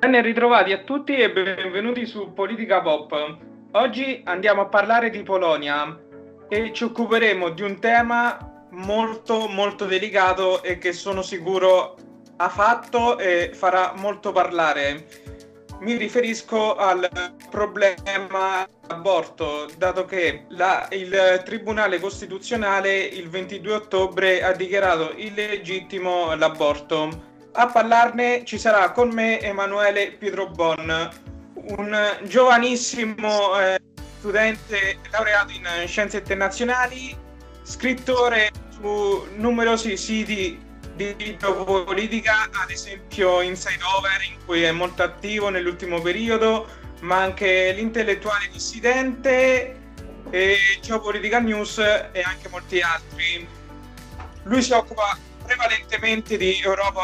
Ben ritrovati a tutti e benvenuti su Politica Pop. Oggi andiamo a parlare di Polonia e ci occuperemo di un tema molto molto delicato e che sono sicuro ha fatto e farà molto parlare. Mi riferisco al problema aborto, dato che la, il Tribunale Costituzionale il 22 ottobre ha dichiarato illegittimo l'aborto. A parlarne ci sarà con me Emanuele Pietrobon, un giovanissimo eh, studente laureato in scienze internazionali, scrittore su numerosi siti di politica, ad esempio Inside Over, in cui è molto attivo nell'ultimo periodo, ma anche l'intellettuale dissidente, e Geopolitical News e anche molti altri. Lui si occupa prevalentemente di Europa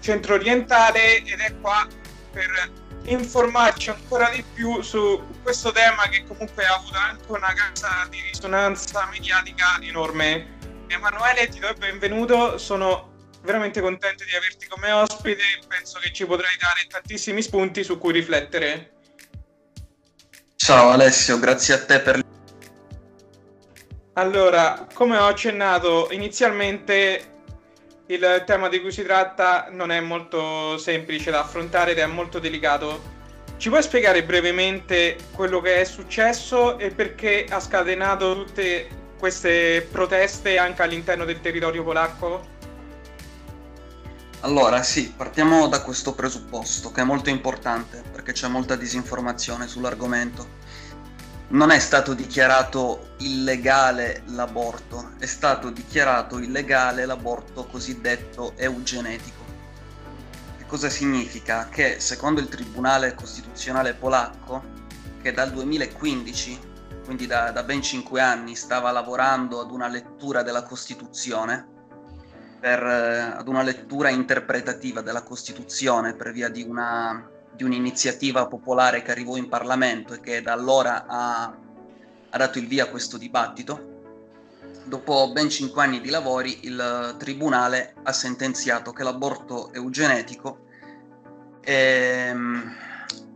centro-orientale ed è qua per informarci ancora di più su questo tema che comunque ha avuto anche una casa di risonanza mediatica enorme. Emanuele, ti do il benvenuto, sono veramente contento di averti come ospite e penso che ci potrai dare tantissimi spunti su cui riflettere. Ciao Alessio, grazie a te per allora, come ho accennato inizialmente, il tema di cui si tratta non è molto semplice da affrontare ed è molto delicato. Ci puoi spiegare brevemente quello che è successo e perché ha scatenato tutte queste proteste anche all'interno del territorio polacco? Allora, sì, partiamo da questo presupposto che è molto importante perché c'è molta disinformazione sull'argomento. Non è stato dichiarato illegale l'aborto, è stato dichiarato illegale l'aborto cosiddetto eugenetico. Che cosa significa? Che secondo il Tribunale Costituzionale polacco, che dal 2015, quindi da, da ben cinque anni, stava lavorando ad una lettura della Costituzione, per, eh, ad una lettura interpretativa della Costituzione per via di, una, di, un'iniziativa popolare che arrivò in Parlamento e che da allora ha, ha dato il via a questo dibattito. Dopo ben cinque anni di lavori, il Tribunale ha sentenziato che l'aborto eugenetico è,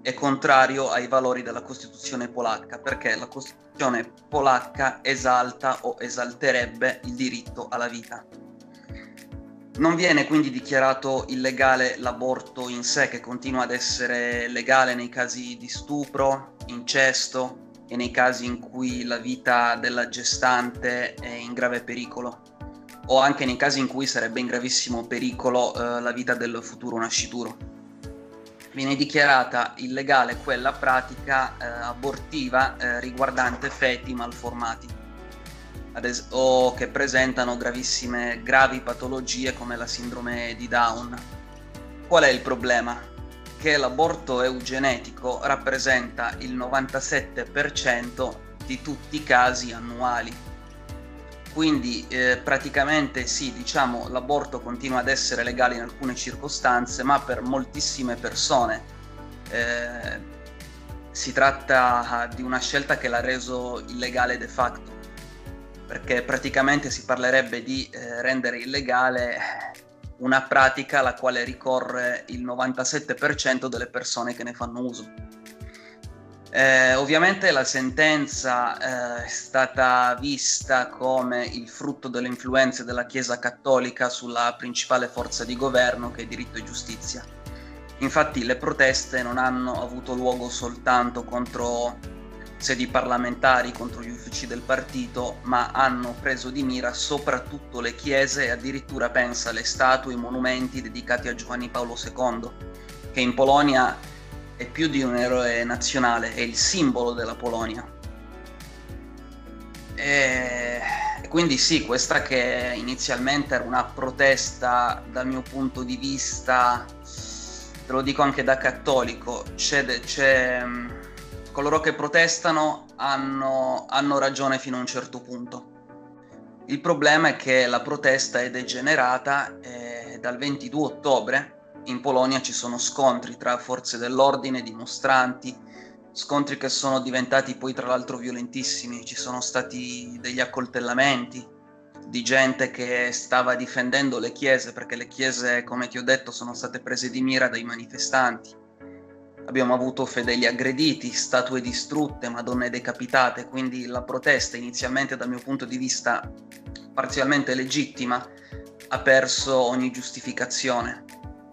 è contrario ai valori della Costituzione polacca, perché la Costituzione polacca esalta o esalterebbe il diritto alla vita. Non viene quindi dichiarato illegale l'aborto in sé, che continua ad essere legale nei casi di stupro, incesto e nei casi in cui la vita della gestante è in grave pericolo, o anche nei casi in cui sarebbe in gravissimo pericolo eh, la vita del futuro nascituro. Viene dichiarata illegale quella pratica eh, abortiva eh, riguardante feti malformati es- o che presentano gravissime, gravi patologie come la sindrome di Down. Qual è il problema? Che l'aborto eugenetico rappresenta il 97% di tutti i casi annuali. Quindi eh, praticamente sì, diciamo, l'aborto continua ad essere legale in alcune circostanze, ma per moltissime persone eh, si tratta di una scelta che l'ha reso illegale de facto perché praticamente si parlerebbe di eh, rendere illegale una pratica alla quale ricorre il 97% delle persone che ne fanno uso. Eh, ovviamente la sentenza eh, è stata vista come il frutto delle influenze della Chiesa cattolica sulla principale forza di governo che è diritto e giustizia. Infatti le proteste non hanno avuto luogo soltanto contro sedi parlamentari contro gli uffici del partito, ma hanno preso di mira soprattutto le chiese e addirittura pensa le statue e i monumenti dedicati a Giovanni Paolo II, che in Polonia è più di un eroe nazionale, è il simbolo della Polonia. E quindi sì, questa che inizialmente era una protesta dal mio punto di vista, te lo dico anche da cattolico, c'è, c'è coloro che protestano hanno, hanno ragione fino a un certo punto. Il problema è che la protesta è degenerata e dal 22 ottobre in Polonia ci sono scontri tra forze dell'ordine, dimostranti, scontri che sono diventati poi tra l'altro violentissimi, ci sono stati degli accoltellamenti di gente che stava difendendo le chiese perché le chiese, come ti ho detto, sono state prese di mira dai manifestanti abbiamo avuto fedeli aggrediti, statue distrutte, madonne decapitate, quindi la protesta inizialmente dal mio punto di vista parzialmente legittima ha perso ogni giustificazione.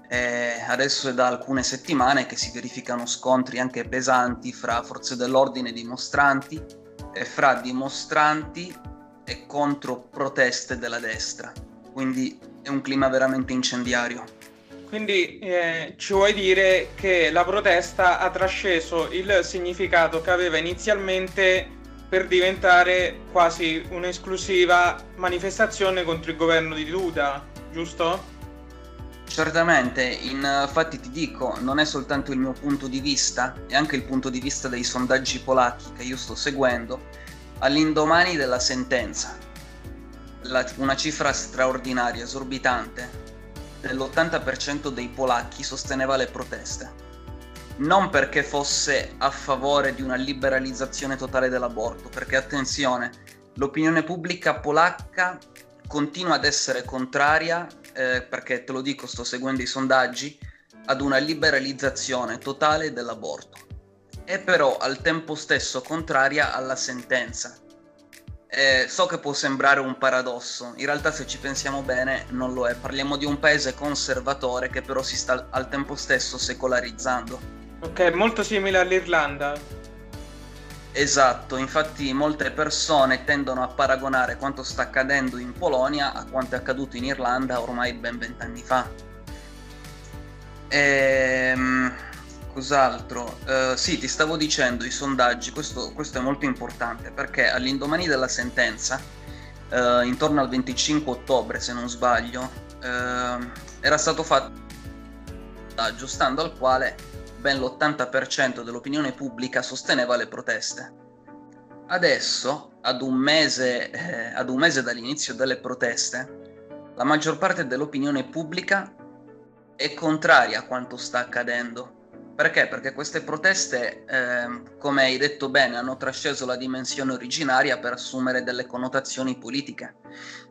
E adesso è da alcune settimane che si verificano scontri anche pesanti fra forze dell'ordine e dimostranti e fra dimostranti e contro proteste della destra. Quindi è un clima veramente incendiario. Quindi eh, ci vuoi dire che la protesta ha trasceso il significato che aveva inizialmente per diventare quasi un'esclusiva manifestazione contro il governo di Duda, giusto? Certamente, infatti ti dico, non è soltanto il mio punto di vista, è anche il punto di vista dei sondaggi polacchi che io sto seguendo, all'indomani della sentenza. La, una cifra straordinaria, esorbitante, dell'80% dei polacchi sosteneva le proteste non perché fosse a favore di una liberalizzazione totale dell'aborto, perché attenzione, l'opinione pubblica polacca continua ad essere contraria, eh, perché te lo dico, sto seguendo i sondaggi, ad una liberalizzazione totale dell'aborto. È però al tempo stesso contraria alla sentenza. Eh, so che può sembrare un paradosso, in realtà se ci pensiamo bene non lo è. Parliamo di un paese conservatore che però si sta al tempo stesso secolarizzando. Ok, molto simile all'Irlanda. Esatto, infatti molte persone tendono a paragonare quanto sta accadendo in Polonia a quanto è accaduto in Irlanda ormai ben vent'anni fa. Ehm, cos'altro? Uh, sì, ti stavo dicendo i sondaggi, questo, questo, è molto importante perché all'indomani della sentenza, uh, intorno al 25 ottobre se non sbaglio, uh, era stato fatto un sondaggio stando al quale ben l'80% dell'opinione pubblica sosteneva le proteste. Adesso, ad un, mese, eh, ad un mese dall'inizio delle proteste, la maggior parte dell'opinione pubblica è contraria a quanto sta accadendo. Perché? Perché queste proteste, eh, come hai detto bene, hanno trasceso la dimensione originaria per assumere delle connotazioni politiche.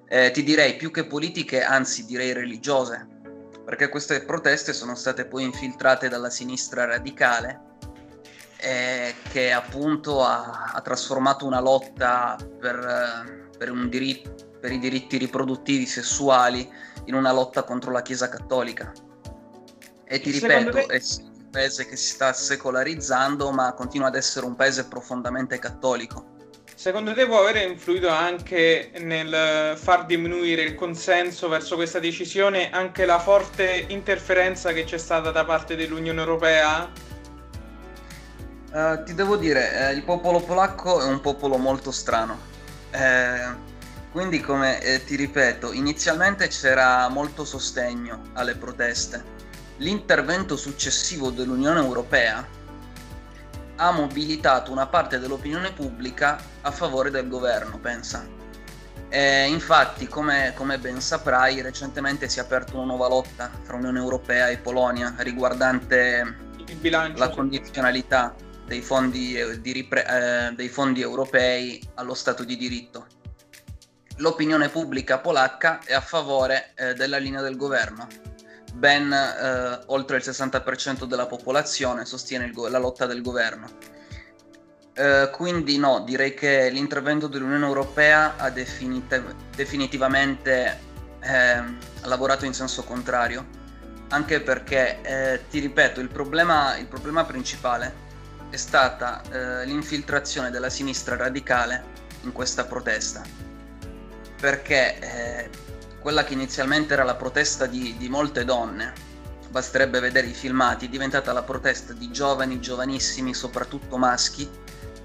Eh, ti direi più che politiche, anzi direi religiose perché queste proteste sono state poi infiltrate dalla sinistra radicale eh, che appunto ha, ha, trasformato una lotta per, per, un diritto, per i diritti riproduttivi sessuali in una lotta contro la Chiesa cattolica. E ti ripeto, te... è un paese che si sta secolarizzando, ma continua ad essere un paese profondamente cattolico. Secondo te può aver influito anche nel far diminuire il consenso verso questa decisione anche la forte interferenza che c'è stata da parte dell'Unione Europea? Uh, ti devo dire, eh, il popolo polacco è un popolo molto strano. Eh, quindi, come eh, ti ripeto, inizialmente c'era molto sostegno alle proteste. L'intervento successivo dell'Unione Europea ha mobilitato una parte dell'opinione pubblica a favore del governo, pensa. E infatti, come, come, ben saprai, recentemente si è aperta una nuova lotta tra Unione Europea e Polonia riguardante bilancio, la condizionalità dei fondi, eh, di ripre- eh, dei fondi europei allo Stato di diritto. L'opinione pubblica polacca è a favore eh, della linea del governo ben eh, oltre il 60% della popolazione sostiene go- la lotta del governo. Eh, quindi no, direi che l'intervento dell'Unione Europea ha definitiv- definitivamente eh, lavorato in senso contrario, anche perché, eh, ti ripeto, il problema, il problema principale è stata eh, l'infiltrazione della sinistra radicale in questa protesta, perché eh, quella che inizialmente era la protesta di, di molte donne, basterebbe vedere i filmati, è diventata la protesta di giovani, giovanissimi, soprattutto maschi,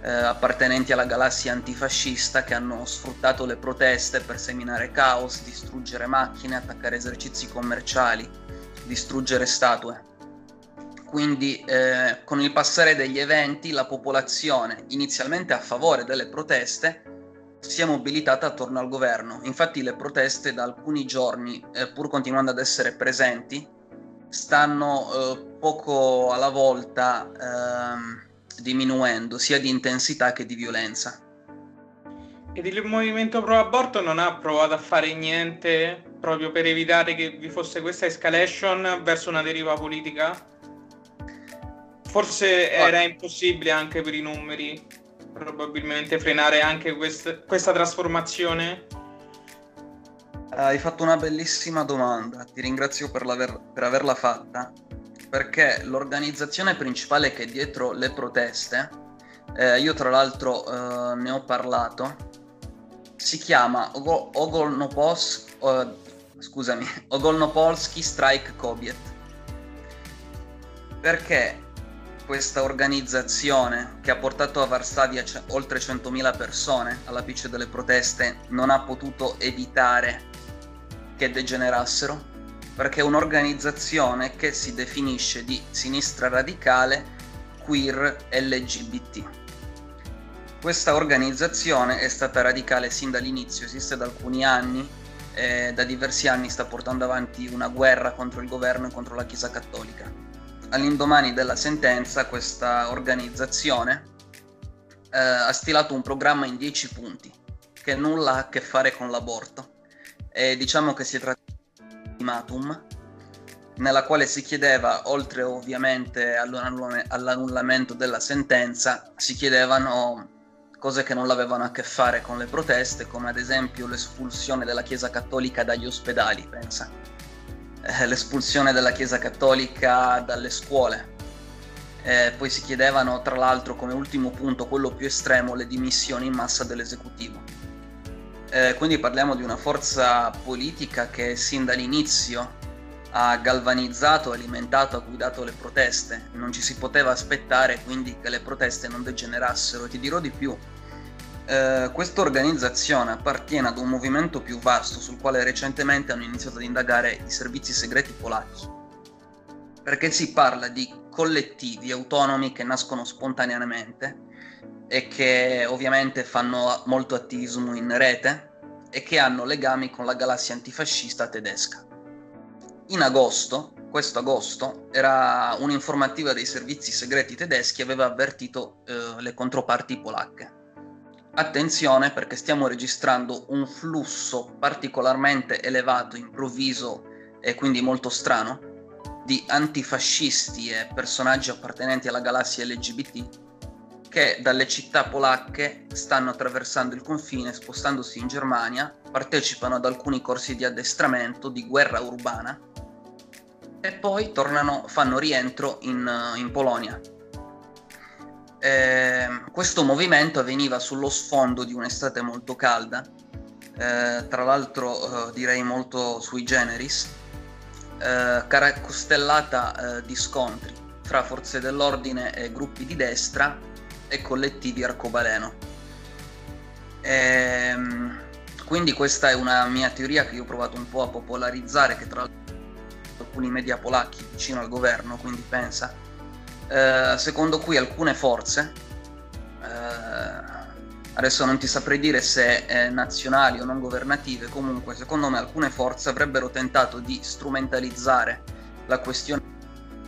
eh, appartenenti alla galassia antifascista che hanno sfruttato le proteste per seminare caos, distruggere macchine, attaccare esercizi commerciali, distruggere statue. Quindi eh, con il passare degli eventi la popolazione, inizialmente a favore delle proteste, si è mobilitata attorno al governo. Infatti le proteste da alcuni giorni, eh, pur continuando ad essere presenti, stanno eh, poco alla volta eh, diminuendo sia di intensità che di violenza. Ed il movimento pro aborto non ha provato a fare niente proprio per evitare che vi fosse questa escalation verso una deriva politica? forse era impossibile anche per i numeri, probabilmente frenare anche quest- questa trasformazione? Hai fatto una bellissima domanda, ti ringrazio per, per averla fatta, perché l'organizzazione principale che è dietro le proteste, eh, io tra l'altro eh, ne ho parlato, si chiama Ogolnopos, uh, scusami, Strike Kobiet. Perché questa organizzazione che ha portato a Varsavia c- oltre 100.000 persone alla all'apice delle proteste non ha potuto evitare che degenerassero? Perché è un'organizzazione che si definisce di sinistra radicale queer LGBT questa organizzazione è stata radicale sin dall'inizio, esiste da alcuni anni, e da diversi anni sta portando avanti una guerra contro il governo e contro la Chiesa Cattolica. All'indomani della sentenza questa organizzazione eh, ha stilato un programma in 10 punti che nulla ha a che fare con l'aborto e diciamo che si tratta di un ultimatum nella quale si chiedeva, oltre ovviamente all'annullamento della sentenza, si chiedevano cose che non avevano a che fare con le proteste, come ad esempio l'espulsione della Chiesa Cattolica dagli ospedali, pensa. Eh, l'espulsione della Chiesa Cattolica dalle scuole. Eh, poi si chiedevano, tra l'altro, come ultimo punto, quello più estremo, le dimissioni in massa dell'esecutivo. Eh, quindi parliamo di una forza politica che sin dall'inizio ha galvanizzato, alimentato, ha guidato le proteste. Non ci si poteva aspettare quindi che le proteste non degenerassero. Ti dirò di più. Eh, questa organizzazione appartiene ad un movimento più vasto sul quale recentemente hanno iniziato ad indagare i servizi segreti polacchi. Perché si parla di collettivi autonomi che nascono spontaneamente e che ovviamente fanno molto attivismo in rete e che hanno legami con la galassia antifascista tedesca in agosto, questo agosto, era un'informativa dei servizi segreti tedeschi aveva avvertito eh, le controparti polacche. Attenzione perché stiamo registrando un flusso particolarmente elevato, improvviso e quindi molto strano di antifascisti e personaggi appartenenti alla galassia LGBT che dalle città polacche stanno attraversando il confine, spostandosi in Germania, partecipano ad alcuni corsi di addestramento di guerra urbana e poi tornano, fanno rientro in, in Polonia. Eh, questo movimento avveniva sullo sfondo di un'estate molto calda, eh, tra l'altro eh, direi molto sui generis, eh, costellata eh, di scontri fra forze dell'ordine e gruppi di destra e collettivi arcobaleno. Ehm, quindi questa è una mia teoria che io ho provato un po' a popolarizzare, che tra l'altro alcuni media polacchi vicino al governo, quindi pensa, eh, secondo cui alcune forze, eh, adesso non ti saprei dire se nazionali o non governative, comunque secondo me alcune forze avrebbero tentato di strumentalizzare la questione,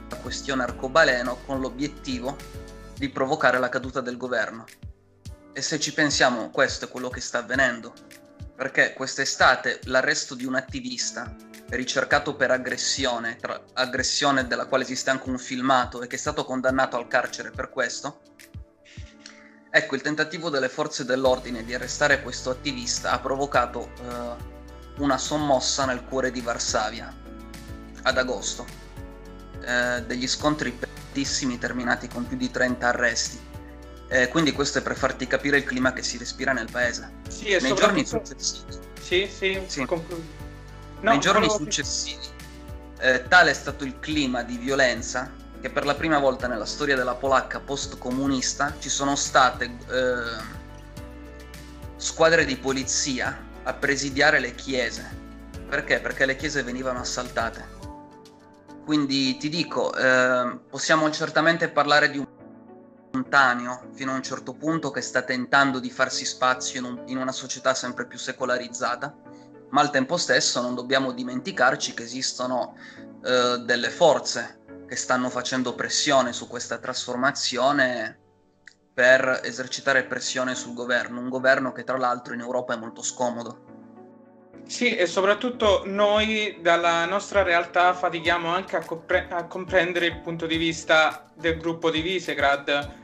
la questione arcobaleno con l'obiettivo di provocare la caduta del governo. E se ci pensiamo, questo è quello che sta avvenendo, perché quest'estate l'arresto di un attivista ricercato per aggressione, tra, aggressione della quale esiste anche un filmato e che è stato condannato al carcere per questo. Ecco, il tentativo delle forze dell'ordine di arrestare questo attivista ha provocato eh, una sommossa nel cuore di Varsavia ad agosto, eh, degli scontri pesantissimi terminati con più di 30 arresti. Eh, quindi questo è per farti capire il clima che si respira nel paese. Sì, Nei giorni successivi. Sì, sì, sì. Conclu- No, Nei giorni successivi, eh, tale è stato il clima di violenza che per la prima volta nella storia della polacca post-comunista ci sono state eh, squadre di polizia a presidiare le chiese. Perché? Perché le chiese venivano assaltate. Quindi ti dico, eh, possiamo certamente parlare di un spontaneo fino a un certo punto che sta tentando di farsi spazio in, un, in una società sempre più secolarizzata ma al tempo stesso non dobbiamo dimenticarci che esistono eh, delle forze che stanno facendo pressione su questa trasformazione per esercitare pressione sul governo, un governo che tra l'altro in Europa è molto scomodo. Sì, e soprattutto noi dalla nostra realtà fatichiamo anche a, compre- a comprendere il punto di vista del gruppo di Visegrad.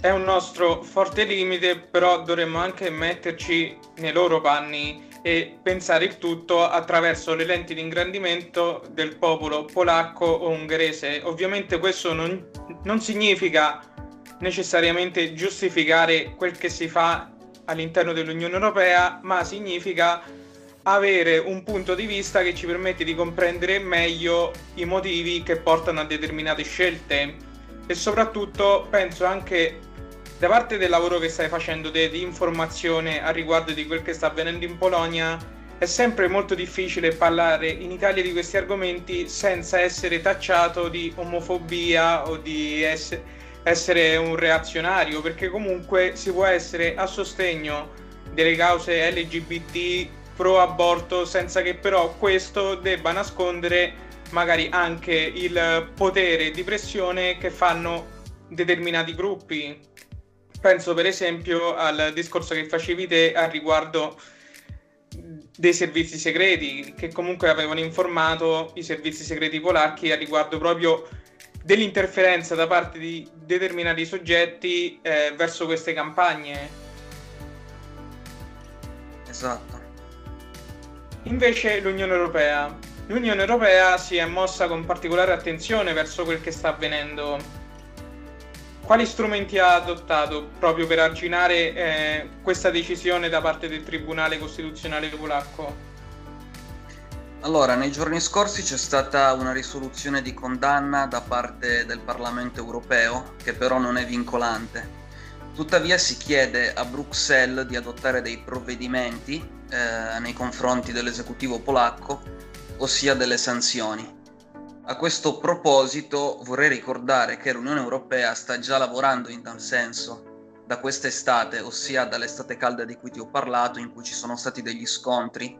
È un nostro forte limite, però dovremmo anche metterci nei loro panni e pensare il tutto attraverso le lenti di ingrandimento del popolo polacco o ungherese. Ovviamente questo non, non significa necessariamente giustificare quel che si fa all'interno dell'Unione Europea, ma significa avere un punto di vista che ci permette di comprendere meglio i motivi che portano a determinate scelte e soprattutto penso anche da parte del lavoro che stai facendo di, di informazione a riguardo di quel che sta avvenendo in Polonia, è sempre molto difficile parlare in Italia di questi argomenti senza essere tacciato di omofobia o di ess- essere un reazionario, perché comunque si può essere a sostegno delle cause LGBT pro aborto senza che però questo debba nascondere magari anche il potere di pressione che fanno determinati gruppi Penso per esempio al discorso che facevi te a riguardo dei servizi segreti che comunque avevano informato i servizi segreti polacchi a riguardo proprio dell'interferenza da parte di determinati soggetti eh, verso queste campagne. Esatto. Invece l'Unione Europea. L'Unione Europea si è mossa con particolare attenzione verso quel che sta avvenendo quali strumenti ha adottato proprio per arginare eh, questa decisione da parte del Tribunale Costituzionale polacco? Allora, nei giorni scorsi c'è stata una risoluzione di condanna da parte del Parlamento europeo, che però non è vincolante. Tuttavia si chiede a Bruxelles di adottare dei provvedimenti eh, nei confronti dell'esecutivo polacco, ossia delle sanzioni. A questo proposito vorrei ricordare che l'Unione Europea sta già lavorando in tal senso da quest'estate, ossia dall'estate calda di cui ti ho parlato, in cui ci sono stati degli scontri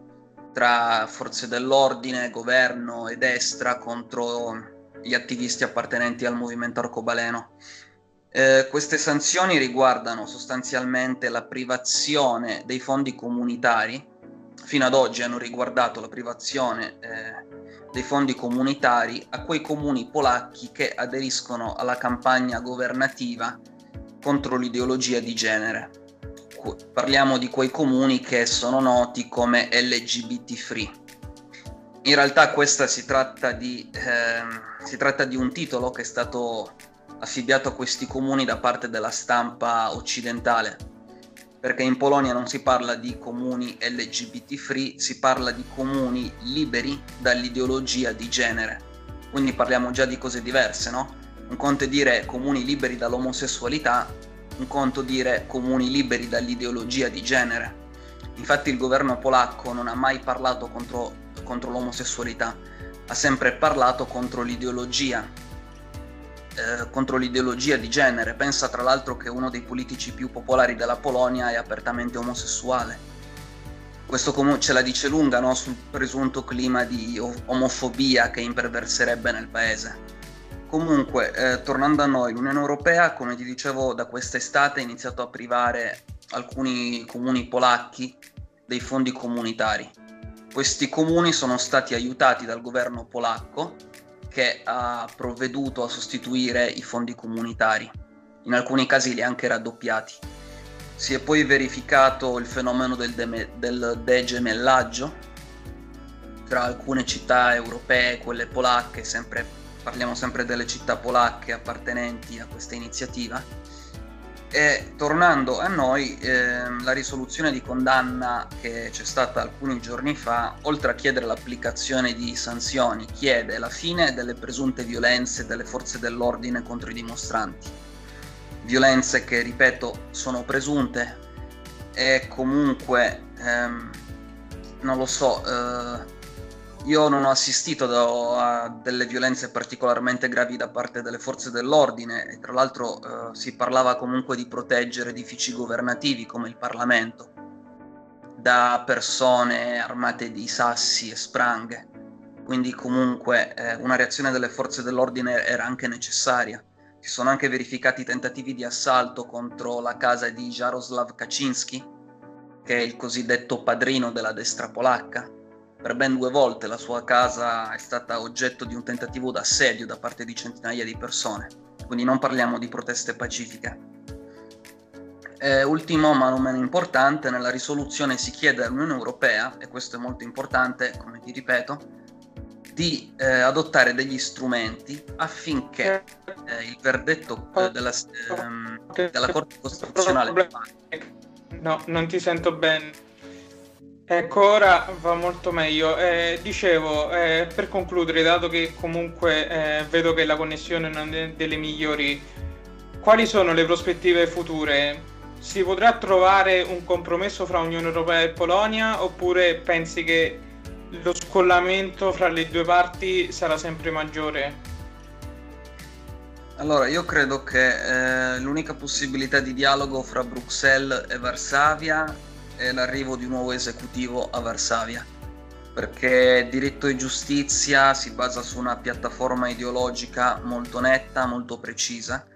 tra forze dell'ordine, governo e destra contro gli attivisti appartenenti al movimento arcobaleno. Eh, queste sanzioni riguardano sostanzialmente la privazione dei fondi comunitari, fino ad oggi hanno riguardato la privazione eh, dei fondi comunitari a quei comuni polacchi che aderiscono alla campagna governativa contro l'ideologia di genere. Parliamo di quei comuni che sono noti come LGBT free. In realtà questa si tratta di, eh, si tratta di un titolo che è stato affibbiato a questi comuni da parte della stampa occidentale perché in Polonia non si parla di comuni LGBT free, si parla di comuni liberi dall'ideologia di genere. Quindi parliamo già di cose diverse, no? Un conto è dire comuni liberi dall'omosessualità, un conto dire comuni liberi dall'ideologia di genere. Infatti il governo polacco non ha mai parlato contro, contro l'omosessualità, ha sempre parlato contro l'ideologia eh, contro l'ideologia di genere. Pensa tra l'altro che uno dei politici più popolari della Polonia è apertamente omosessuale. Questo com- ce la dice lunga no? sul presunto clima di omofobia che imperverserebbe nel paese. Comunque, eh, tornando a noi, l'Unione Europea, come ti dicevo, da quest'estate ha iniziato a privare alcuni comuni polacchi dei fondi comunitari. Questi comuni sono stati aiutati dal governo polacco che ha provveduto a sostituire i fondi comunitari, in alcuni casi li ha anche raddoppiati. Si è poi verificato il fenomeno del, de- del degemellaggio tra alcune città europee quelle polacche, sempre, parliamo sempre delle città polacche appartenenti a questa iniziativa e tornando a noi, ehm, la risoluzione di condanna che c'è stata alcuni giorni fa, oltre a chiedere l'applicazione di sanzioni, chiede la fine delle presunte violenze delle forze dell'ordine contro i dimostranti. Violenze che, ripeto, sono presunte e comunque, ehm, non lo so, eh, io non ho assistito a delle violenze particolarmente gravi da parte delle forze dell'ordine e tra l'altro eh, si parlava comunque di proteggere edifici governativi come il Parlamento da persone armate di sassi e spranghe. Quindi comunque eh, una reazione delle forze dell'ordine era anche necessaria. Si sono anche verificati tentativi di assalto contro la casa di Jaroslav Kaczynski, che è il cosiddetto padrino della destra polacca. Per ben due volte la sua casa è stata oggetto di un tentativo d'assedio da parte di centinaia di persone, quindi non parliamo di proteste pacifiche. Eh, ultimo, ma non meno importante, nella risoluzione si chiede all'Unione Europea, e questo è molto importante, come ti ripeto, di eh, adottare degli strumenti affinché eh, il verdetto eh, della, ehm, della, Corte Costituzionale... No, non ti sento bene. Ecco, ora va molto meglio. Eh, dicevo, eh, per concludere, dato che comunque vedo che la connessione non è delle migliori, quali sono le prospettive future? si potrà trovare un compromesso fra Unione Europea e Polonia oppure pensi che lo scollamento fra le due parti sarà sempre maggiore? Allora, io credo che eh, l'unica possibilità di dialogo fra Bruxelles e Varsavia l'arrivo di un nuovo esecutivo a Varsavia, perché diritto e giustizia si basa su una piattaforma ideologica molto netta, molto precisa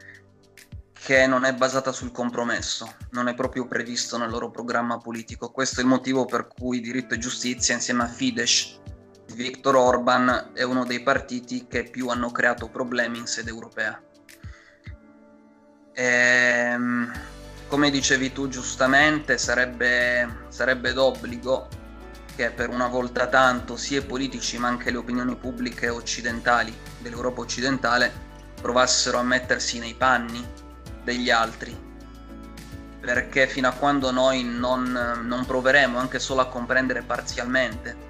che non è basata sul compromesso, non è proprio previsto nel loro programma politico. Questo è il motivo per cui Diritto e Giustizia insieme a Fidesz Viktor Orban è uno dei partiti che più hanno creato problemi in sede europea. Ehm, come dicevi tu giustamente, sarebbe, sarebbe d'obbligo che per una volta tanto sia i politici ma anche le opinioni pubbliche occidentali, dell'Europa occidentale, provassero a mettersi nei panni degli altri, perché fino a quando noi non, non proveremo anche solo a comprendere parzialmente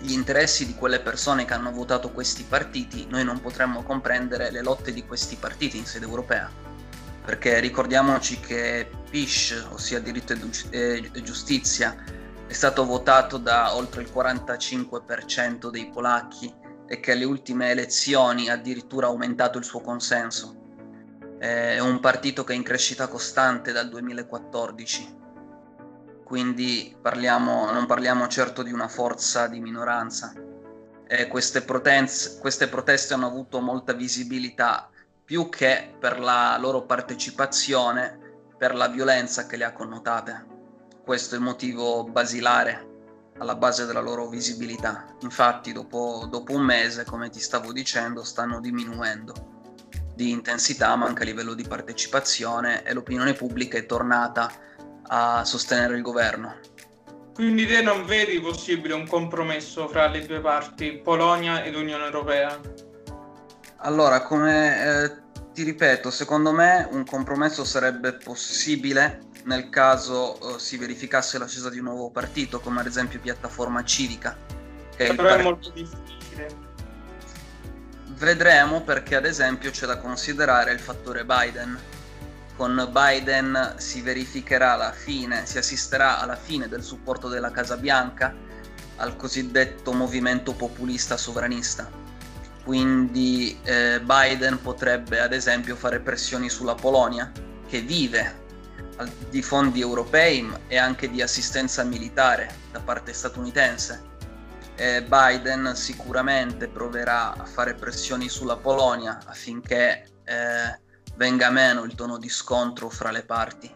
gli interessi di quelle persone che hanno votato questi partiti, noi non potremmo comprendere le lotte di questi partiti in sede europea. Perché ricordiamoci che PISH, ossia diritto e giustizia, è stato votato da oltre il 45% dei polacchi e che alle ultime elezioni ha addirittura aumentato il suo consenso è un partito che è in crescita costante dal 2014, quindi parliamo, non parliamo certo di una forza di minoranza. Queste, proteste, queste proteste hanno avuto molta visibilità più che per la loro partecipazione, per la violenza che le ha connotate. Questo è il motivo basilare alla base della loro visibilità. Infatti dopo, dopo un mese, come ti stavo dicendo, stanno diminuendo di intensità ma anche a livello di partecipazione e l'opinione pubblica è tornata a sostenere il governo. Quindi te non vedi possibile un compromesso fra le due parti, Polonia ed Unione Europea? Allora, come eh, ti ripeto, secondo me un compromesso sarebbe possibile nel caso eh, si verificasse l'ascesa di un nuovo partito, come ad esempio Piattaforma Civica. Che Però è, part- è molto difficile. Vedremo perché ad esempio c'è da considerare il fattore Biden. Con Biden si verificherà la fine, si assisterà alla fine del supporto della Casa Bianca al cosiddetto movimento populista sovranista. Quindi eh, Biden potrebbe ad esempio fare pressioni sulla Polonia, che vive di fondi europei e anche di assistenza militare da parte statunitense eh, Biden sicuramente proverà a fare pressioni sulla Polonia affinché eh, venga meno il tono di scontro fra le parti.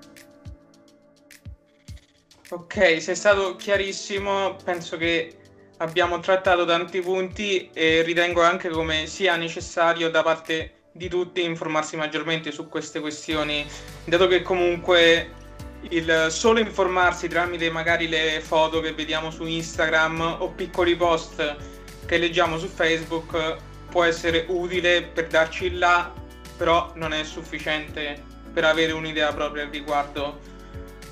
Ok, sei stato chiarissimo, penso che abbiamo trattato tanti punti e ritengo anche come sia necessario da parte di tutti informarsi maggiormente su queste questioni, dato che comunque il solo informarsi tramite magari le foto che vediamo su Instagram o piccoli post che leggiamo su Facebook può essere utile per darci il là, però non è sufficiente per avere un'idea propria al riguardo.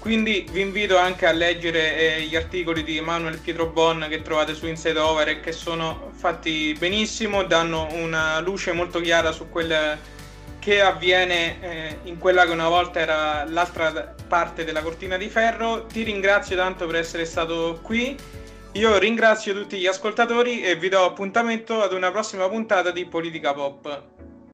Quindi vi invito anche a leggere eh, gli articoli di Emanuele Pietro Bon che trovate su Inside Over e che sono fatti benissimo, danno una luce molto chiara su quel che avviene eh, in quella che una volta era l'altra parte della cortina di ferro. Ti ringrazio tanto per essere stato qui. Io ringrazio tutti gli ascoltatori e vi do appuntamento ad una prossima puntata di Politica Pop.